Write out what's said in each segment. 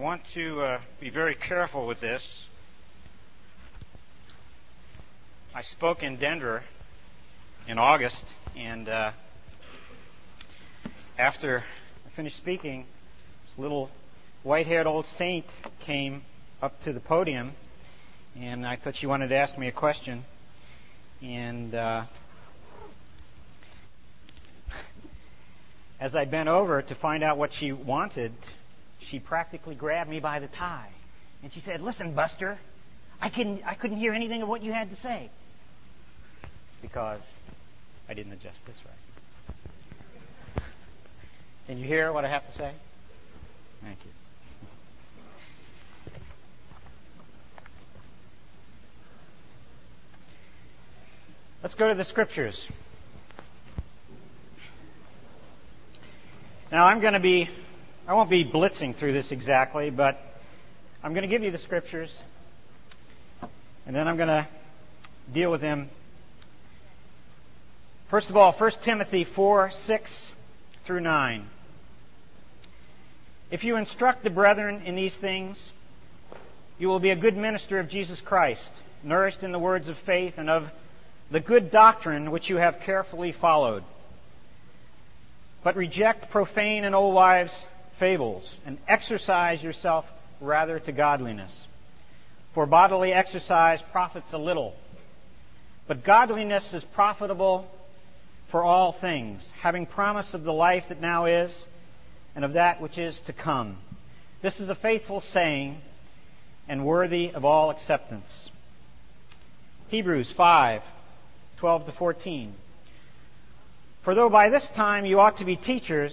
want to uh, be very careful with this. I spoke in Denver in August, and uh, after I finished speaking, this little white haired old saint came up to the podium, and I thought she wanted to ask me a question. And uh, as I bent over to find out what she wanted, she practically grabbed me by the tie. And she said, Listen, Buster, I couldn't, I couldn't hear anything of what you had to say. Because I didn't adjust this right. Can you hear what I have to say? Thank you. Let's go to the scriptures. Now I'm going to be I won't be blitzing through this exactly, but I'm going to give you the scriptures, and then I'm going to deal with them. First of all, 1 Timothy 4 6 through 9. If you instruct the brethren in these things, you will be a good minister of Jesus Christ, nourished in the words of faith and of the good doctrine which you have carefully followed. But reject profane and old wives' fables, and exercise yourself rather to godliness. For bodily exercise profits a little, but godliness is profitable for all things, having promise of the life that now is and of that which is to come. This is a faithful saying and worthy of all acceptance. Hebrews 5, 12 to 14. For though by this time you ought to be teachers,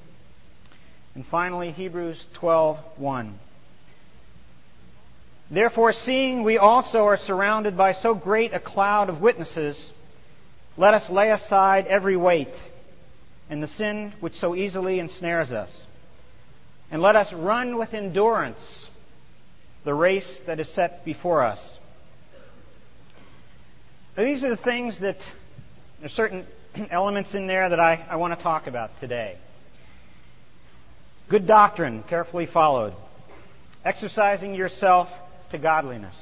And finally, Hebrews 12:1. Therefore, seeing we also are surrounded by so great a cloud of witnesses, let us lay aside every weight and the sin which so easily ensnares us. And let us run with endurance the race that is set before us. Now, these are the things that there's certain elements in there that I, I want to talk about today. Good doctrine, carefully followed. Exercising yourself to godliness.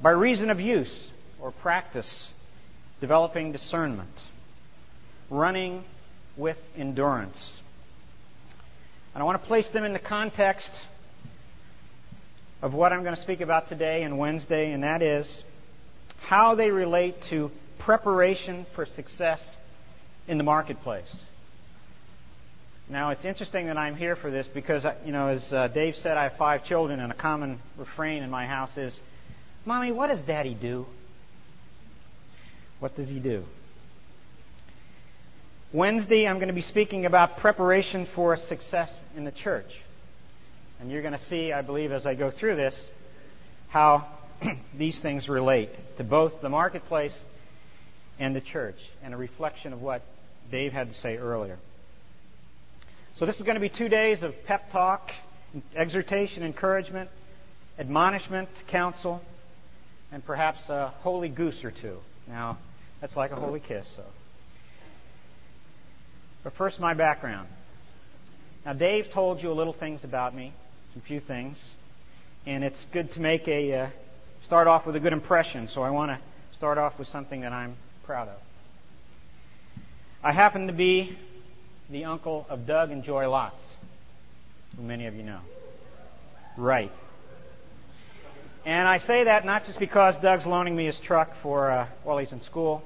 By reason of use or practice, developing discernment. Running with endurance. And I want to place them in the context of what I'm going to speak about today and Wednesday, and that is how they relate to preparation for success in the marketplace. Now, it's interesting that I'm here for this because, you know, as uh, Dave said, I have five children, and a common refrain in my house is, Mommy, what does Daddy do? What does he do? Wednesday, I'm going to be speaking about preparation for success in the church. And you're going to see, I believe, as I go through this, how these things relate to both the marketplace and the church, and a reflection of what Dave had to say earlier. So this is going to be two days of pep talk, exhortation, encouragement, admonishment, counsel, and perhaps a holy goose or two. Now, that's like a holy kiss, so. But first, my background. Now, Dave told you a little things about me, some few things, and it's good to make a uh, start off with a good impression. So I want to start off with something that I'm proud of. I happen to be the uncle of Doug and Joy Lotz, who many of you know. Right. And I say that not just because Doug's loaning me his truck for uh, while he's in school.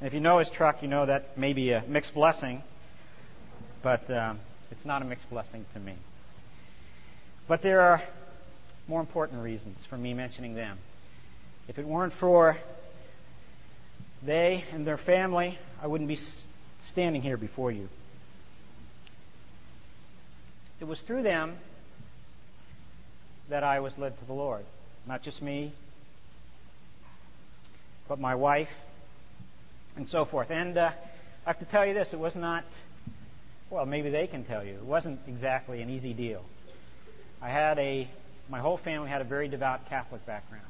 And if you know his truck, you know that may be a mixed blessing, but um, it's not a mixed blessing to me. But there are more important reasons for me mentioning them. If it weren't for they and their family, I wouldn't be standing here before you. It was through them that I was led to the Lord. Not just me, but my wife, and so forth. And uh, I have to tell you this, it was not, well, maybe they can tell you, it wasn't exactly an easy deal. I had a, my whole family had a very devout Catholic background.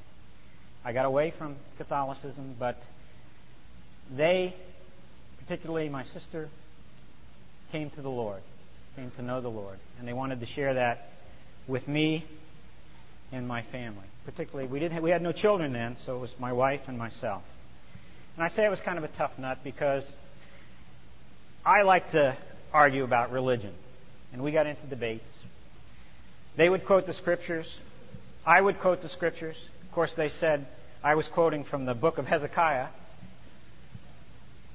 I got away from Catholicism, but they, particularly my sister, came to the Lord, came to know the Lord, and they wanted to share that with me and my family. Particularly, we didn't have, we had no children then, so it was my wife and myself. And I say it was kind of a tough nut because I like to argue about religion, and we got into debates. They would quote the scriptures. I would quote the scriptures. Of course, they said I was quoting from the book of Hezekiah.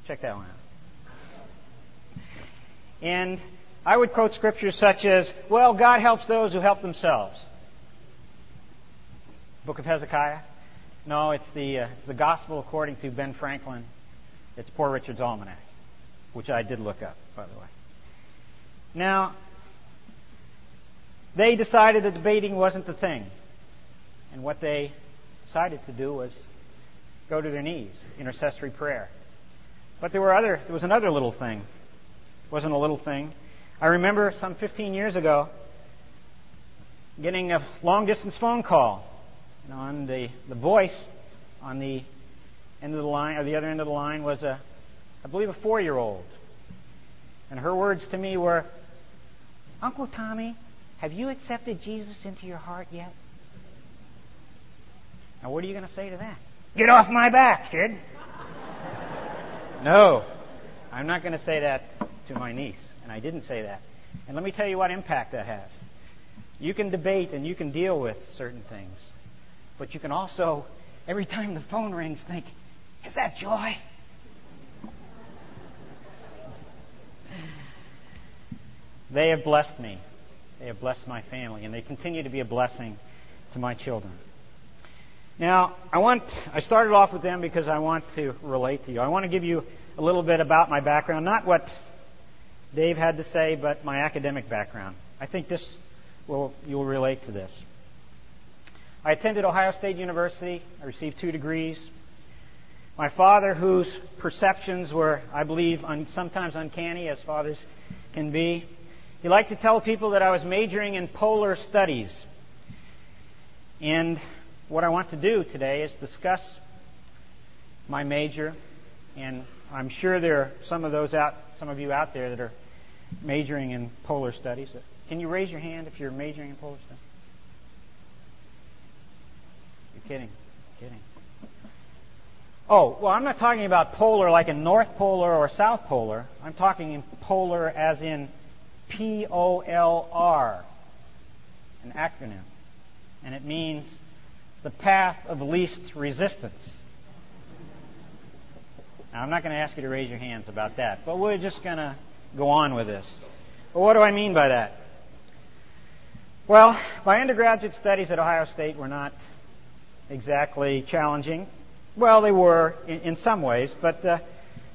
Check that one out. And I would quote scriptures such as, well, God helps those who help themselves. Book of Hezekiah? No, it's the, uh, it's the Gospel according to Ben Franklin. It's Poor Richard's Almanac, which I did look up, by the way. Now, they decided that debating wasn't the thing. And what they decided to do was go to their knees, intercessory prayer. But there were other, there was another little thing. It wasn't a little thing. I remember some 15 years ago getting a long distance phone call and on the, the voice on the end of the line, or the other end of the line, was a, I believe, a four year old. And her words to me were, Uncle Tommy, have you accepted Jesus into your heart yet? Now, what are you going to say to that? Get off my back, kid. no, I'm not going to say that to my niece, and I didn't say that. And let me tell you what impact that has. You can debate and you can deal with certain things. But you can also, every time the phone rings, think, is that joy? They have blessed me. They have blessed my family, and they continue to be a blessing to my children. Now, I want, I started off with them because I want to relate to you. I want to give you a little bit about my background, not what Dave had to say, but my academic background. I think this will, you'll relate to this. I attended Ohio State University. I received two degrees. My father, whose perceptions were, I believe, un- sometimes uncanny, as fathers can be, he liked to tell people that I was majoring in polar studies. And what I want to do today is discuss my major, and I'm sure there are some of those out, some of you out there that are majoring in polar studies. Can you raise your hand if you're majoring in polar studies? You're kidding. Kidding. Oh, well, I'm not talking about polar like in North Polar or South Polar. I'm talking in polar as in P O L R, an acronym. And it means the path of least resistance. Now, I'm not going to ask you to raise your hands about that, but we're just going to go on with this. But what do I mean by that? Well, my undergraduate studies at Ohio State were not exactly challenging. Well, they were in, in some ways, but uh,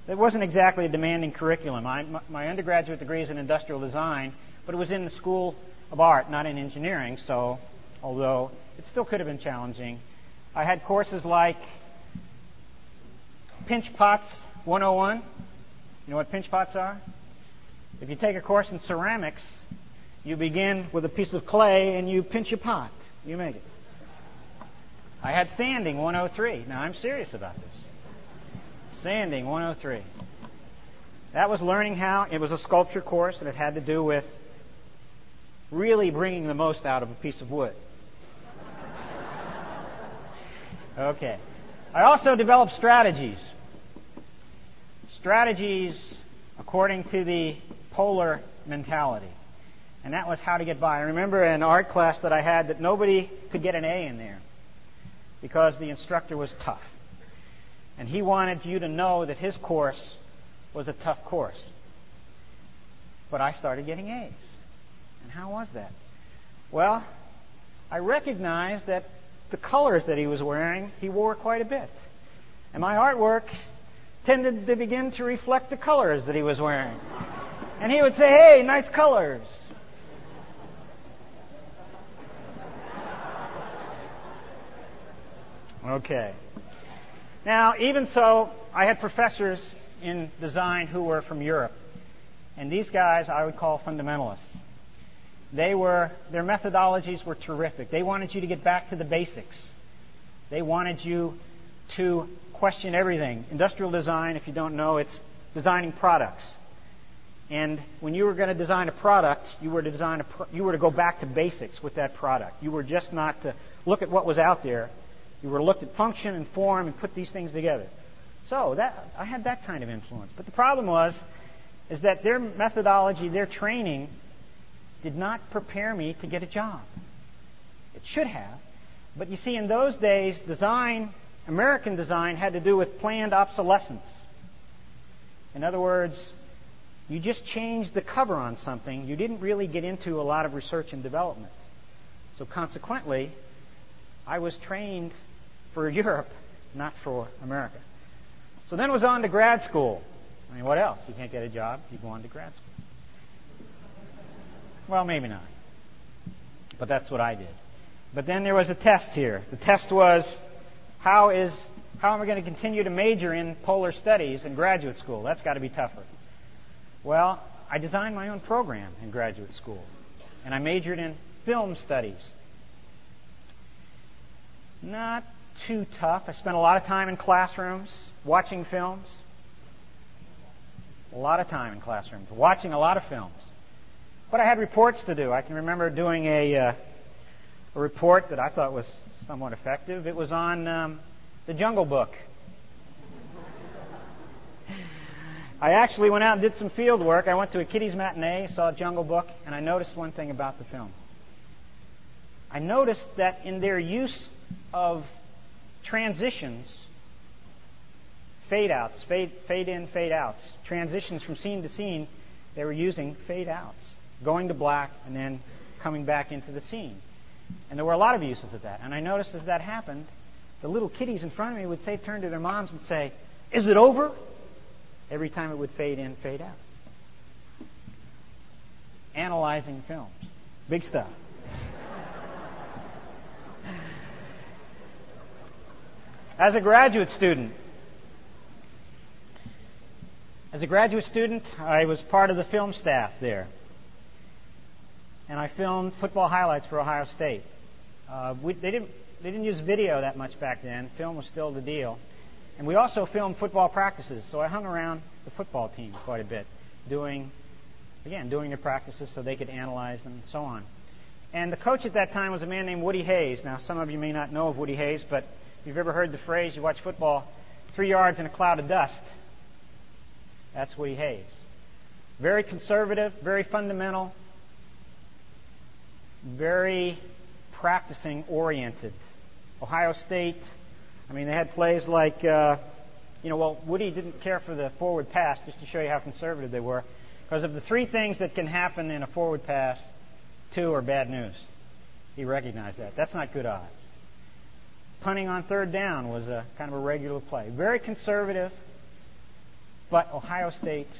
it wasn't exactly a demanding curriculum. I, my, my undergraduate degree is in industrial design, but it was in the School of Art, not in engineering, so although it still could have been challenging. I had courses like Pinch Pots 101. You know what pinch pots are? If you take a course in ceramics, you begin with a piece of clay and you pinch a pot. You make it. I had sanding 103. Now I'm serious about this. Sanding 103. That was learning how, it was a sculpture course and it had to do with really bringing the most out of a piece of wood. Okay. I also developed strategies. Strategies according to the polar mentality. And that was how to get by. I remember an art class that I had that nobody could get an A in there because the instructor was tough. And he wanted you to know that his course was a tough course. But I started getting A's. And how was that? Well, I recognized that the colors that he was wearing, he wore quite a bit. And my artwork tended to begin to reflect the colors that he was wearing. And he would say, Hey, nice colors. Okay. Now, even so, I had professors in design who were from Europe. And these guys I would call fundamentalists. They were, their methodologies were terrific. They wanted you to get back to the basics. They wanted you to question everything. Industrial design, if you don't know, it's designing products. And when you were going to design a product, you were to design a pro- you were to go back to basics with that product. You were just not to look at what was out there. You were to look at function and form and put these things together. So that I had that kind of influence. But the problem was is that their methodology, their training did not prepare me to get a job. It should have. But you see, in those days, design, American design, had to do with planned obsolescence. In other words, you just changed the cover on something. You didn't really get into a lot of research and development. So consequently, I was trained for Europe, not for America. So then it was on to grad school. I mean, what else? You can't get a job, you go on to grad school. Well, maybe not. But that's what I did. But then there was a test here. The test was how is how am I going to continue to major in polar studies in graduate school? That's got to be tougher. Well, I designed my own program in graduate school, and I majored in film studies. Not too tough. I spent a lot of time in classrooms watching films. A lot of time in classrooms, watching a lot of films. But I had reports to do. I can remember doing a, uh, a report that I thought was somewhat effective. It was on um, the Jungle Book. I actually went out and did some field work. I went to a kiddies matinee, saw Jungle Book, and I noticed one thing about the film. I noticed that in their use of transitions, fade outs, fade, fade in, fade outs, transitions from scene to scene, they were using fade outs going to black, and then coming back into the scene. And there were a lot of uses of that. And I noticed as that happened, the little kiddies in front of me would say, turn to their moms and say, Is it over? Every time it would fade in, fade out. Analyzing films. Big stuff. As a graduate student, as a graduate student, I was part of the film staff there and I filmed football highlights for Ohio State. Uh, we, they didn't they didn't use video that much back then. Film was still the deal, and we also filmed football practices. So I hung around the football team quite a bit, doing again doing their practices so they could analyze them and so on. And the coach at that time was a man named Woody Hayes. Now some of you may not know of Woody Hayes, but if you've ever heard the phrase, you watch football, three yards in a cloud of dust. That's Woody Hayes. Very conservative, very fundamental, very practicing oriented. Ohio State, I mean, they had plays like, uh, you know, well, Woody didn't care for the forward pass, just to show you how conservative they were. Because of the three things that can happen in a forward pass, two are bad news. He recognized that. That's not good odds. Punting on third down was a kind of a regular play. Very conservative, but Ohio State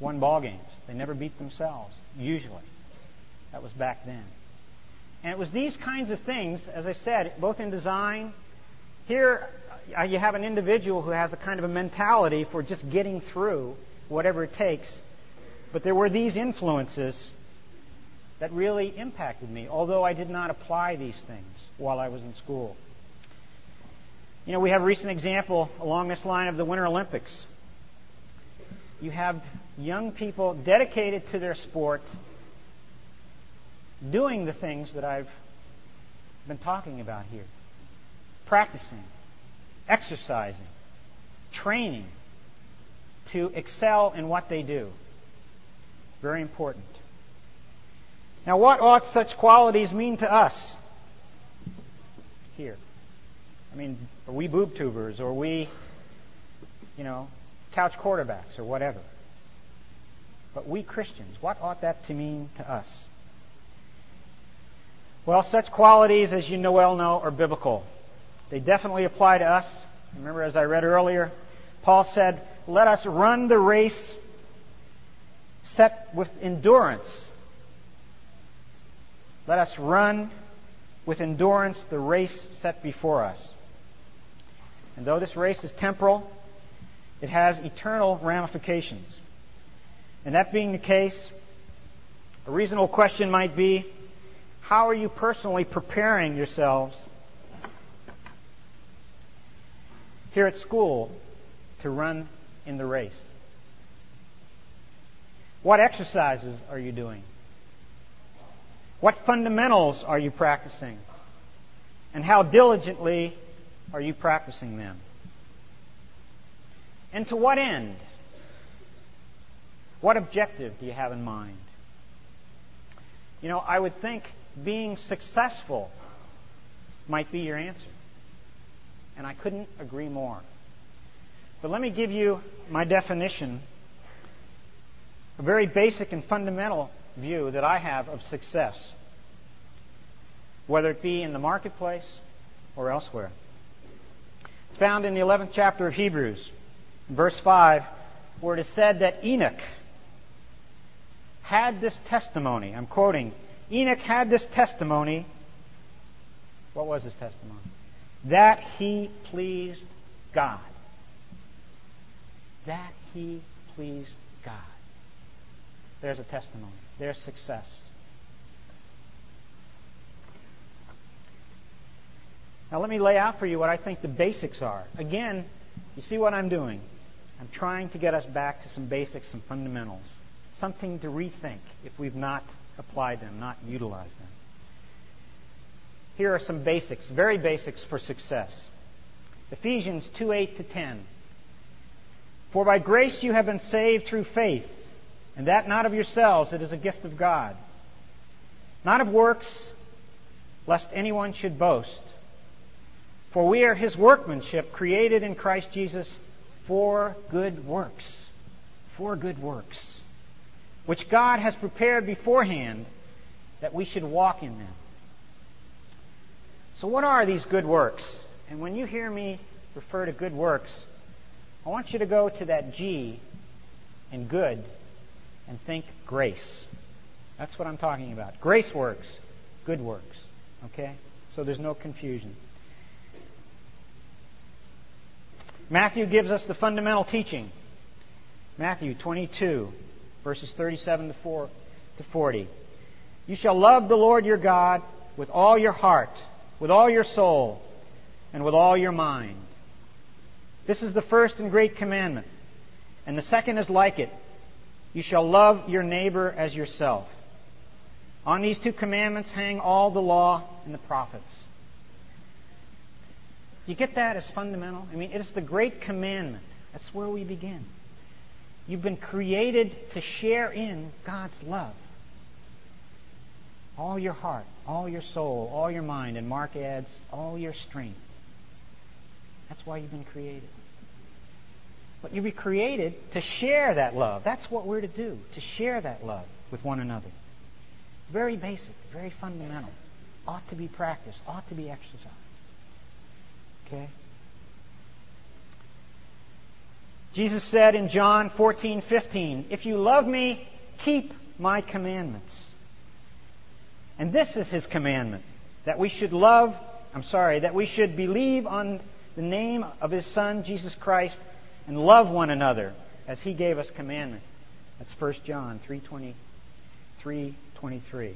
won ball games. They never beat themselves, usually. That was back then. And it was these kinds of things, as I said, both in design. Here, uh, you have an individual who has a kind of a mentality for just getting through whatever it takes. But there were these influences that really impacted me, although I did not apply these things while I was in school. You know, we have a recent example along this line of the Winter Olympics. You have young people dedicated to their sport doing the things that I've been talking about here practicing, exercising, training to excel in what they do. Very important. Now, what ought such qualities mean to us here? I mean, are we boob tubers or we, you know, couch quarterbacks or whatever? But we Christians, what ought that to mean to us? Well, such qualities, as you know well know, are biblical. They definitely apply to us. Remember, as I read earlier, Paul said, Let us run the race set with endurance. Let us run with endurance the race set before us. And though this race is temporal, it has eternal ramifications. And that being the case, a reasonable question might be, how are you personally preparing yourselves here at school to run in the race? What exercises are you doing? What fundamentals are you practicing? And how diligently are you practicing them? And to what end? What objective do you have in mind? You know, I would think being successful might be your answer. And I couldn't agree more. But let me give you my definition, a very basic and fundamental view that I have of success, whether it be in the marketplace or elsewhere. It's found in the 11th chapter of Hebrews, verse 5, where it is said that Enoch had this testimony. I'm quoting Enoch had this testimony. What was his testimony? That he pleased God. That he pleased God. There's a testimony. There's success. Now, let me lay out for you what I think the basics are. Again, you see what I'm doing? I'm trying to get us back to some basics, some fundamentals, something to rethink if we've not applied them, not utilize them. Here are some basics, very basics for success. Ephesians 2 8 to 10. For by grace you have been saved through faith, and that not of yourselves, it is a gift of God. Not of works, lest anyone should boast. For we are his workmanship, created in Christ Jesus for good works. For good works. Which God has prepared beforehand that we should walk in them. So, what are these good works? And when you hear me refer to good works, I want you to go to that G in good and think grace. That's what I'm talking about. Grace works, good works. Okay? So there's no confusion. Matthew gives us the fundamental teaching. Matthew 22, verses 37 to 40. You shall love the Lord your God with all your heart, with all your soul, and with all your mind. This is the first and great commandment. And the second is like it. You shall love your neighbor as yourself. On these two commandments hang all the law and the prophets. You get that as fundamental? I mean, it is the great commandment. That's where we begin. You've been created to share in God's love. All your heart, all your soul, all your mind, and Mark adds, all your strength. That's why you've been created. But you've been created to share that love. That's what we're to do, to share that love with one another. Very basic, very fundamental. Ought to be practiced, ought to be exercised. Okay? Jesus said in John 14, 15, If you love me, keep my commandments. And this is his commandment that we should love, I'm sorry, that we should believe on the name of his Son, Jesus Christ, and love one another as he gave us commandment. That's 1 John 3.20, 3.23.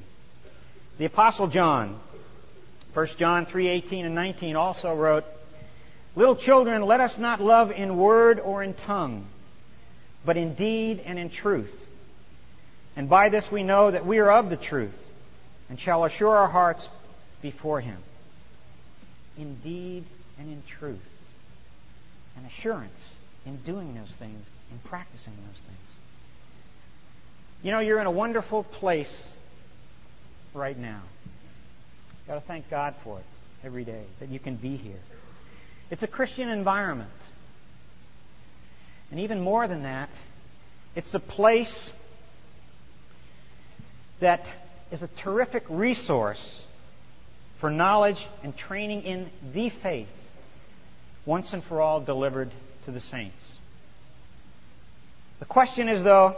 The Apostle John, 1 John 3.18 and 19 also wrote, Little children, let us not love in word or in tongue, but in deed and in truth. And by this we know that we are of the truth, and shall assure our hearts before Him. In deed and in truth. An assurance in doing those things, in practicing those things. You know, you're in a wonderful place right now. You've got to thank God for it every day, that you can be here. It's a Christian environment. And even more than that, it's a place that is a terrific resource for knowledge and training in the faith, once and for all delivered to the saints. The question is, though,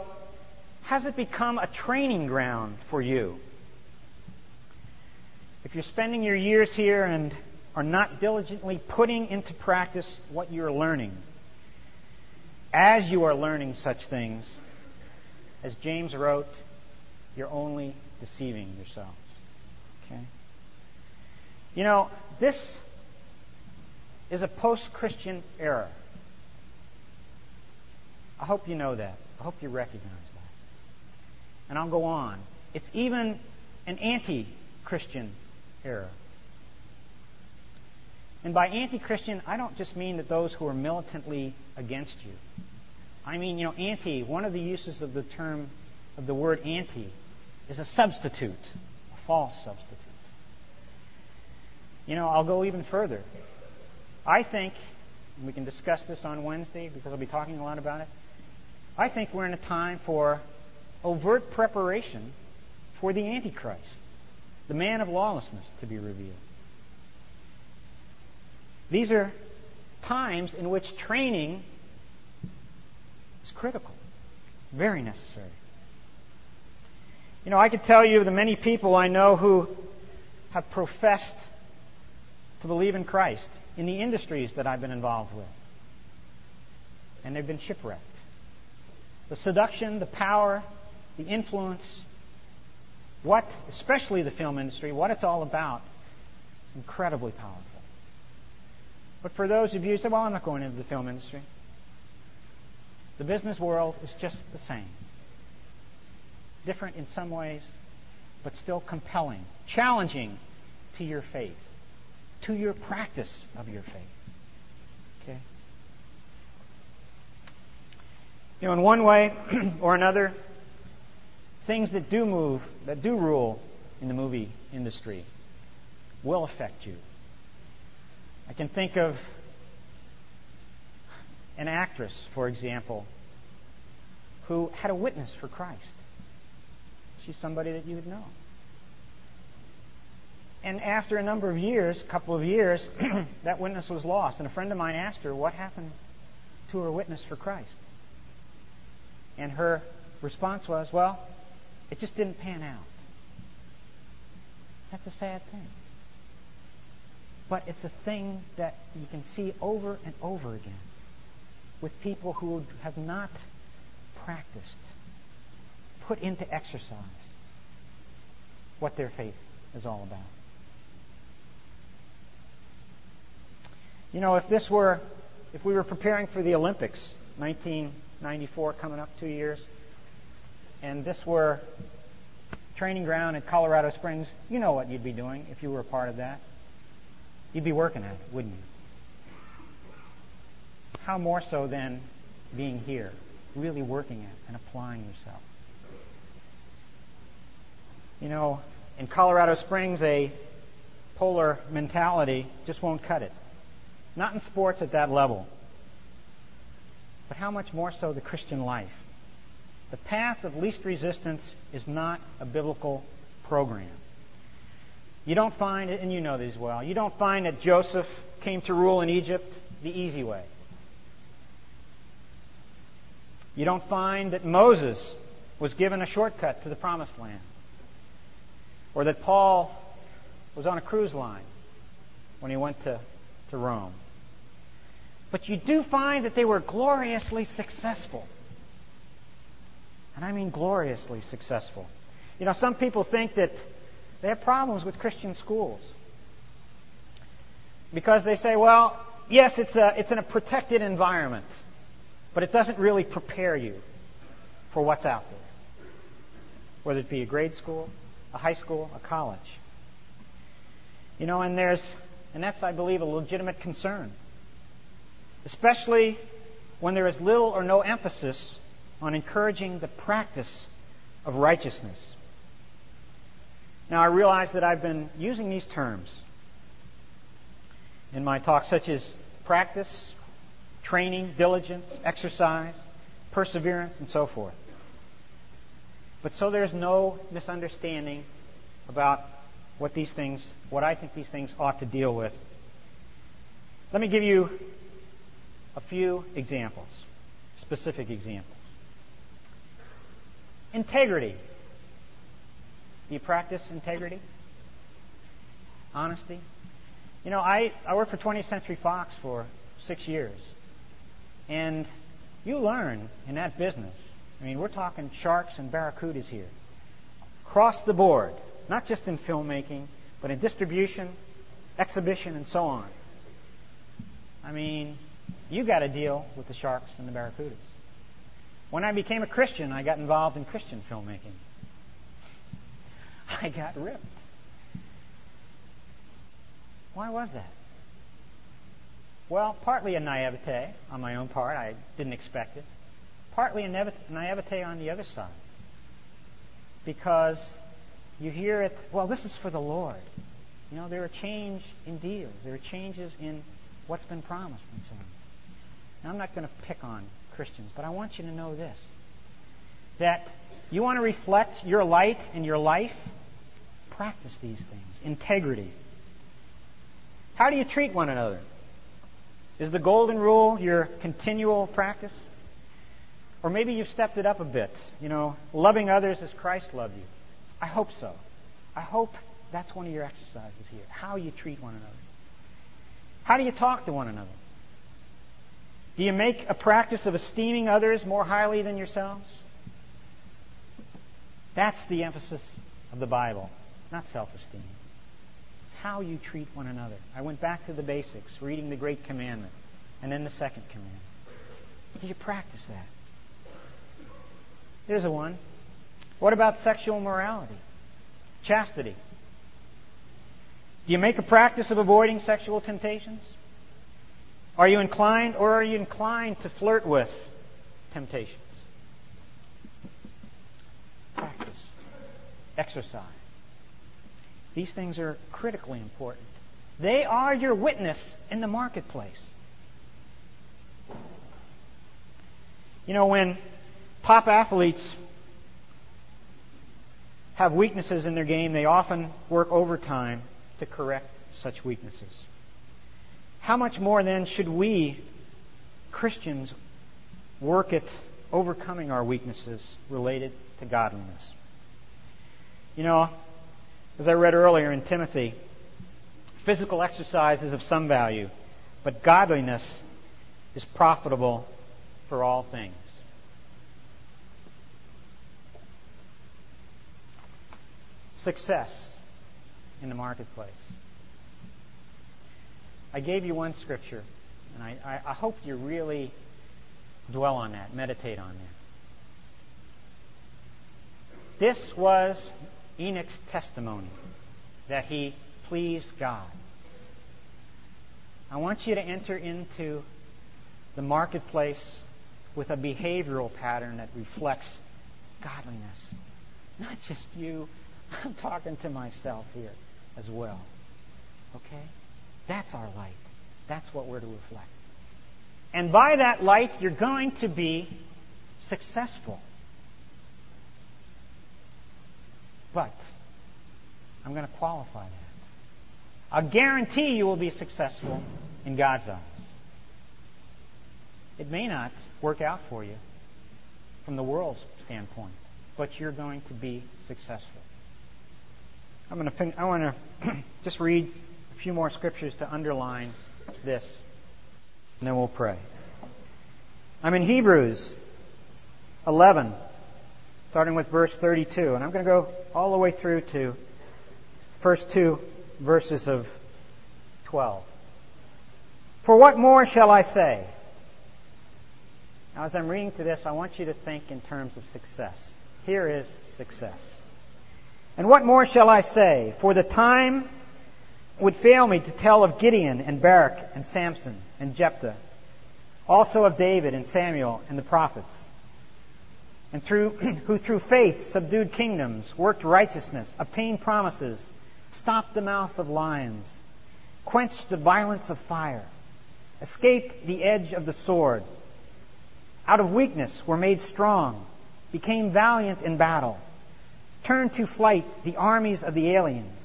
has it become a training ground for you? If you're spending your years here and are not diligently putting into practice what you're learning. As you are learning such things, as James wrote, you're only deceiving yourselves. Okay? You know, this is a post Christian era. I hope you know that. I hope you recognize that. And I'll go on. It's even an anti Christian era. And by anti Christian, I don't just mean that those who are militantly against you. I mean, you know, anti, one of the uses of the term, of the word anti, is a substitute, a false substitute. You know, I'll go even further. I think, and we can discuss this on Wednesday because I'll be talking a lot about it. I think we're in a time for overt preparation for the Antichrist, the man of lawlessness to be revealed. These are times in which training is critical, very necessary. You know, I could tell you the many people I know who have professed to believe in Christ in the industries that I've been involved with. And they've been shipwrecked. The seduction, the power, the influence, what, especially the film industry, what it's all about, incredibly powerful. But for those of you who say, well, I'm not going into the film industry, the business world is just the same. Different in some ways, but still compelling, challenging to your faith, to your practice of your faith. Okay? You know, in one way or another, things that do move, that do rule in the movie industry will affect you. I can think of an actress, for example, who had a witness for Christ. She's somebody that you would know. And after a number of years, a couple of years, that witness was lost. And a friend of mine asked her, What happened to her witness for Christ? And her response was, Well, it just didn't pan out. That's a sad thing. But it's a thing that you can see over and over again with people who have not practiced, put into exercise what their faith is all about. You know, if this were, if we were preparing for the Olympics, 1994 coming up two years, and this were training ground in Colorado Springs, you know what you'd be doing if you were a part of that. You'd be working at it, wouldn't you? How more so than being here, really working at and applying yourself. You know, in Colorado Springs, a polar mentality just won't cut it. Not in sports at that level. But how much more so the Christian life? The path of least resistance is not a biblical program. You don't find and you know these well, you don't find that Joseph came to rule in Egypt the easy way. You don't find that Moses was given a shortcut to the promised land. Or that Paul was on a cruise line when he went to, to Rome. But you do find that they were gloriously successful. And I mean gloriously successful. You know, some people think that they have problems with Christian schools. Because they say, well, yes, it's, a, it's in a protected environment, but it doesn't really prepare you for what's out there. Whether it be a grade school, a high school, a college. You know, and there's, and that's, I believe, a legitimate concern. Especially when there is little or no emphasis on encouraging the practice of righteousness. Now, I realize that I've been using these terms in my talk, such as practice, training, diligence, exercise, perseverance, and so forth. But so there's no misunderstanding about what these things, what I think these things ought to deal with. Let me give you a few examples, specific examples. Integrity. Do you practice integrity? Honesty? You know, I, I worked for 20th Century Fox for six years. And you learn in that business. I mean, we're talking sharks and barracudas here. Across the board, not just in filmmaking, but in distribution, exhibition, and so on. I mean, you got to deal with the sharks and the barracudas. When I became a Christian, I got involved in Christian filmmaking. I got ripped. Why was that? Well, partly a naivete on my own part. I didn't expect it. Partly a naivete on the other side. Because you hear it, well, this is for the Lord. You know, there are change in deals. There are changes in what's been promised and so on. Now, I'm not going to pick on Christians, but I want you to know this. That you want to reflect your light in your life, practice these things. Integrity. How do you treat one another? Is the golden rule your continual practice? Or maybe you've stepped it up a bit. You know, loving others as Christ loved you. I hope so. I hope that's one of your exercises here. How you treat one another. How do you talk to one another? Do you make a practice of esteeming others more highly than yourselves? That's the emphasis of the Bible, not self esteem. It's how you treat one another. I went back to the basics, reading the Great Commandment, and then the Second Commandment. Do you practice that? Here's a one. What about sexual morality? Chastity. Do you make a practice of avoiding sexual temptations? Are you inclined or are you inclined to flirt with temptations? Practice. Exercise. These things are critically important. They are your witness in the marketplace. You know, when top athletes have weaknesses in their game, they often work overtime to correct such weaknesses. How much more then should we, Christians, work at overcoming our weaknesses related to godliness? You know, as I read earlier in Timothy, physical exercise is of some value, but godliness is profitable for all things. Success in the marketplace. I gave you one scripture, and I, I, I hope you really dwell on that, meditate on that. This was Enoch's testimony that he pleased God. I want you to enter into the marketplace with a behavioral pattern that reflects godliness. Not just you. I'm talking to myself here as well. Okay? That's our light. That's what we're to reflect. And by that light, you're going to be successful. But I'm going to qualify that. I guarantee you will be successful in God's eyes. It may not work out for you from the world's standpoint, but you're going to be successful. I'm going to fin- I want to just read a few more scriptures to underline this, and then we'll pray. I'm in Hebrews 11, starting with verse 32, and I'm going to go all the way through to first two verses of 12. For what more shall I say? Now, as I'm reading to this, I want you to think in terms of success. Here is success. And what more shall I say? For the time would fail me to tell of Gideon and Barak and Samson and Jephthah, also of David and Samuel and the prophets, and through, who through faith subdued kingdoms, worked righteousness, obtained promises, stopped the mouths of lions, quenched the violence of fire, escaped the edge of the sword, out of weakness were made strong, became valiant in battle, turned to flight the armies of the aliens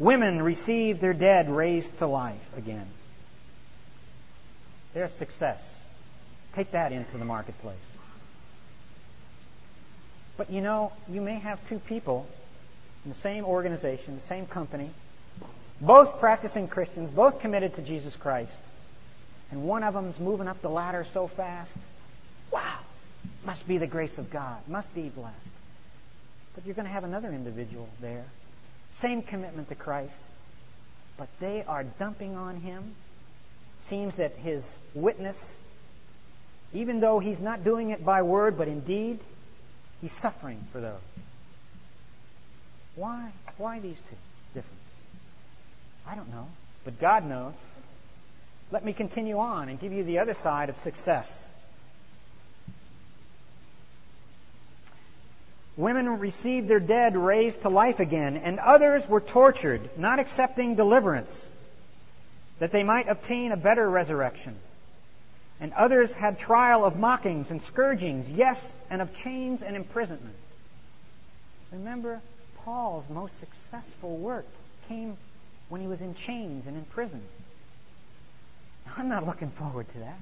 Women received their dead raised to life again. Their success. Take that into the marketplace. But you know, you may have two people in the same organization, the same company, both practicing Christians, both committed to Jesus Christ. And one of them's moving up the ladder so fast. Wow. Must be the grace of God. Must be blessed. But you're going to have another individual there. Same commitment to Christ. But they are dumping on him. Seems that his witness, even though he's not doing it by word, but in deed, he's suffering for those. Why? Why these two differences? I don't know. But God knows. Let me continue on and give you the other side of success. Women received their dead raised to life again, and others were tortured, not accepting deliverance, that they might obtain a better resurrection. And others had trial of mockings and scourgings, yes, and of chains and imprisonment. Remember, Paul's most successful work came when he was in chains and in prison. I'm not looking forward to that.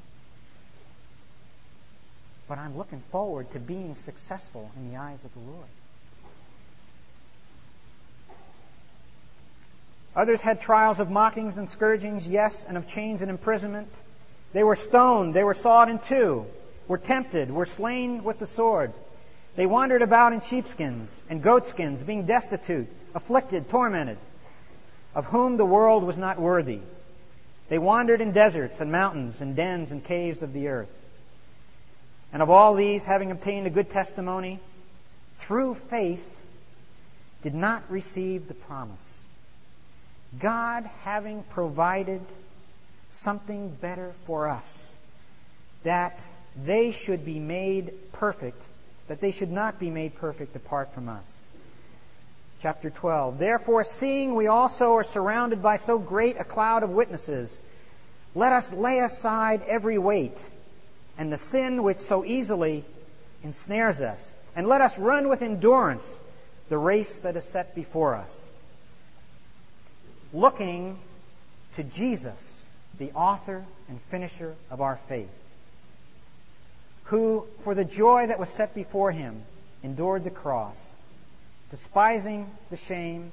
But I'm looking forward to being successful in the eyes of the Lord. Others had trials of mockings and scourgings, yes, and of chains and imprisonment. They were stoned, they were sawed in two, were tempted, were slain with the sword. They wandered about in sheepskins and goatskins, being destitute, afflicted, tormented of whom the world was not worthy. They wandered in deserts and mountains and dens and caves of the earth. And of all these, having obtained a good testimony, through faith, did not receive the promise. God having provided something better for us, that they should be made perfect, that they should not be made perfect apart from us chapter 12. Therefore, seeing we also are surrounded by so great a cloud of witnesses, let us lay aside every weight and the sin which so easily ensnares us, and let us run with endurance the race that is set before us. Looking to Jesus, the author and finisher of our faith, who, for the joy that was set before him, endured the cross despising the shame,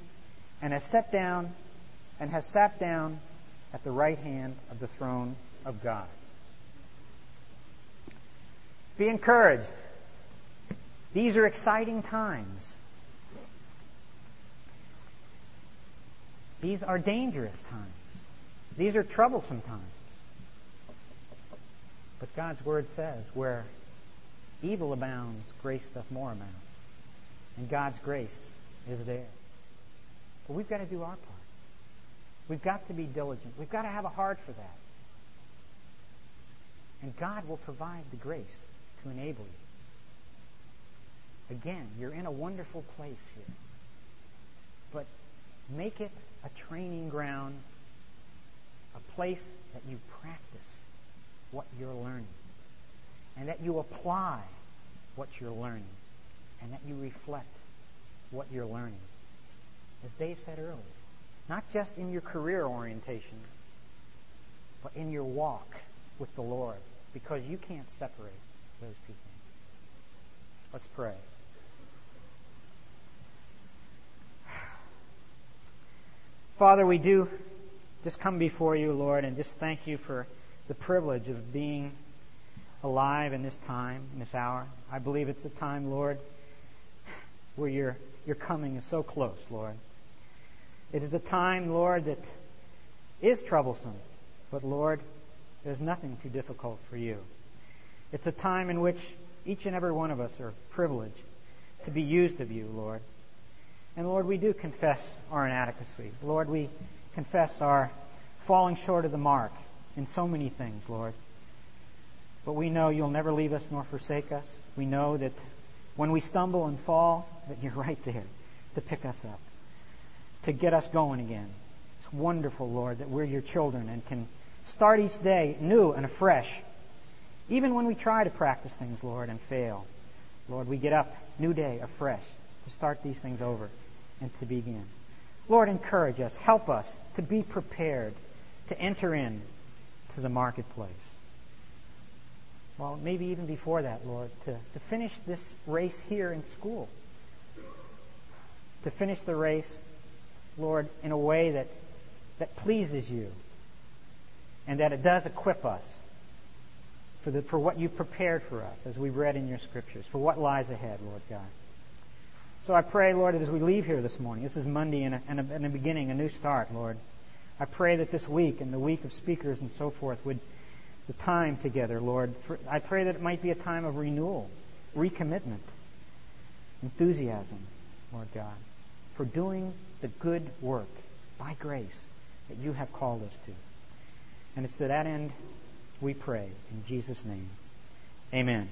and has sat down and has sat down at the right hand of the throne of God. Be encouraged. These are exciting times. These are dangerous times. These are troublesome times. But God's Word says, where evil abounds, grace doth more abound. And God's grace is there. But we've got to do our part. We've got to be diligent. We've got to have a heart for that. And God will provide the grace to enable you. Again, you're in a wonderful place here. But make it a training ground, a place that you practice what you're learning, and that you apply what you're learning and that you reflect what you're learning. As Dave said earlier, not just in your career orientation, but in your walk with the Lord, because you can't separate those two things. Let's pray. Father, we do just come before you, Lord, and just thank you for the privilege of being alive in this time, in this hour. I believe it's a time, Lord, where your, your coming is so close, Lord. It is a time, Lord, that is troublesome, but Lord, there's nothing too difficult for you. It's a time in which each and every one of us are privileged to be used of you, Lord. And Lord, we do confess our inadequacy. Lord, we confess our falling short of the mark in so many things, Lord. But we know you'll never leave us nor forsake us. We know that when we stumble and fall, that you're right there to pick us up, to get us going again. It's wonderful, Lord, that we're your children and can start each day new and afresh. Even when we try to practice things, Lord, and fail, Lord, we get up new day afresh to start these things over and to begin. Lord, encourage us, help us to be prepared to enter in to the marketplace well, maybe even before that, Lord, to, to finish this race here in school. To finish the race, Lord, in a way that that pleases you and that it does equip us for, the, for what you've prepared for us, as we read in your scriptures, for what lies ahead, Lord God. So I pray, Lord, that as we leave here this morning, this is Monday and a, and, a, and a beginning, a new start, Lord. I pray that this week and the week of speakers and so forth would, the time together, Lord, for, I pray that it might be a time of renewal, recommitment, enthusiasm, Lord God, for doing the good work by grace that you have called us to. And it's to that end we pray. In Jesus' name, amen.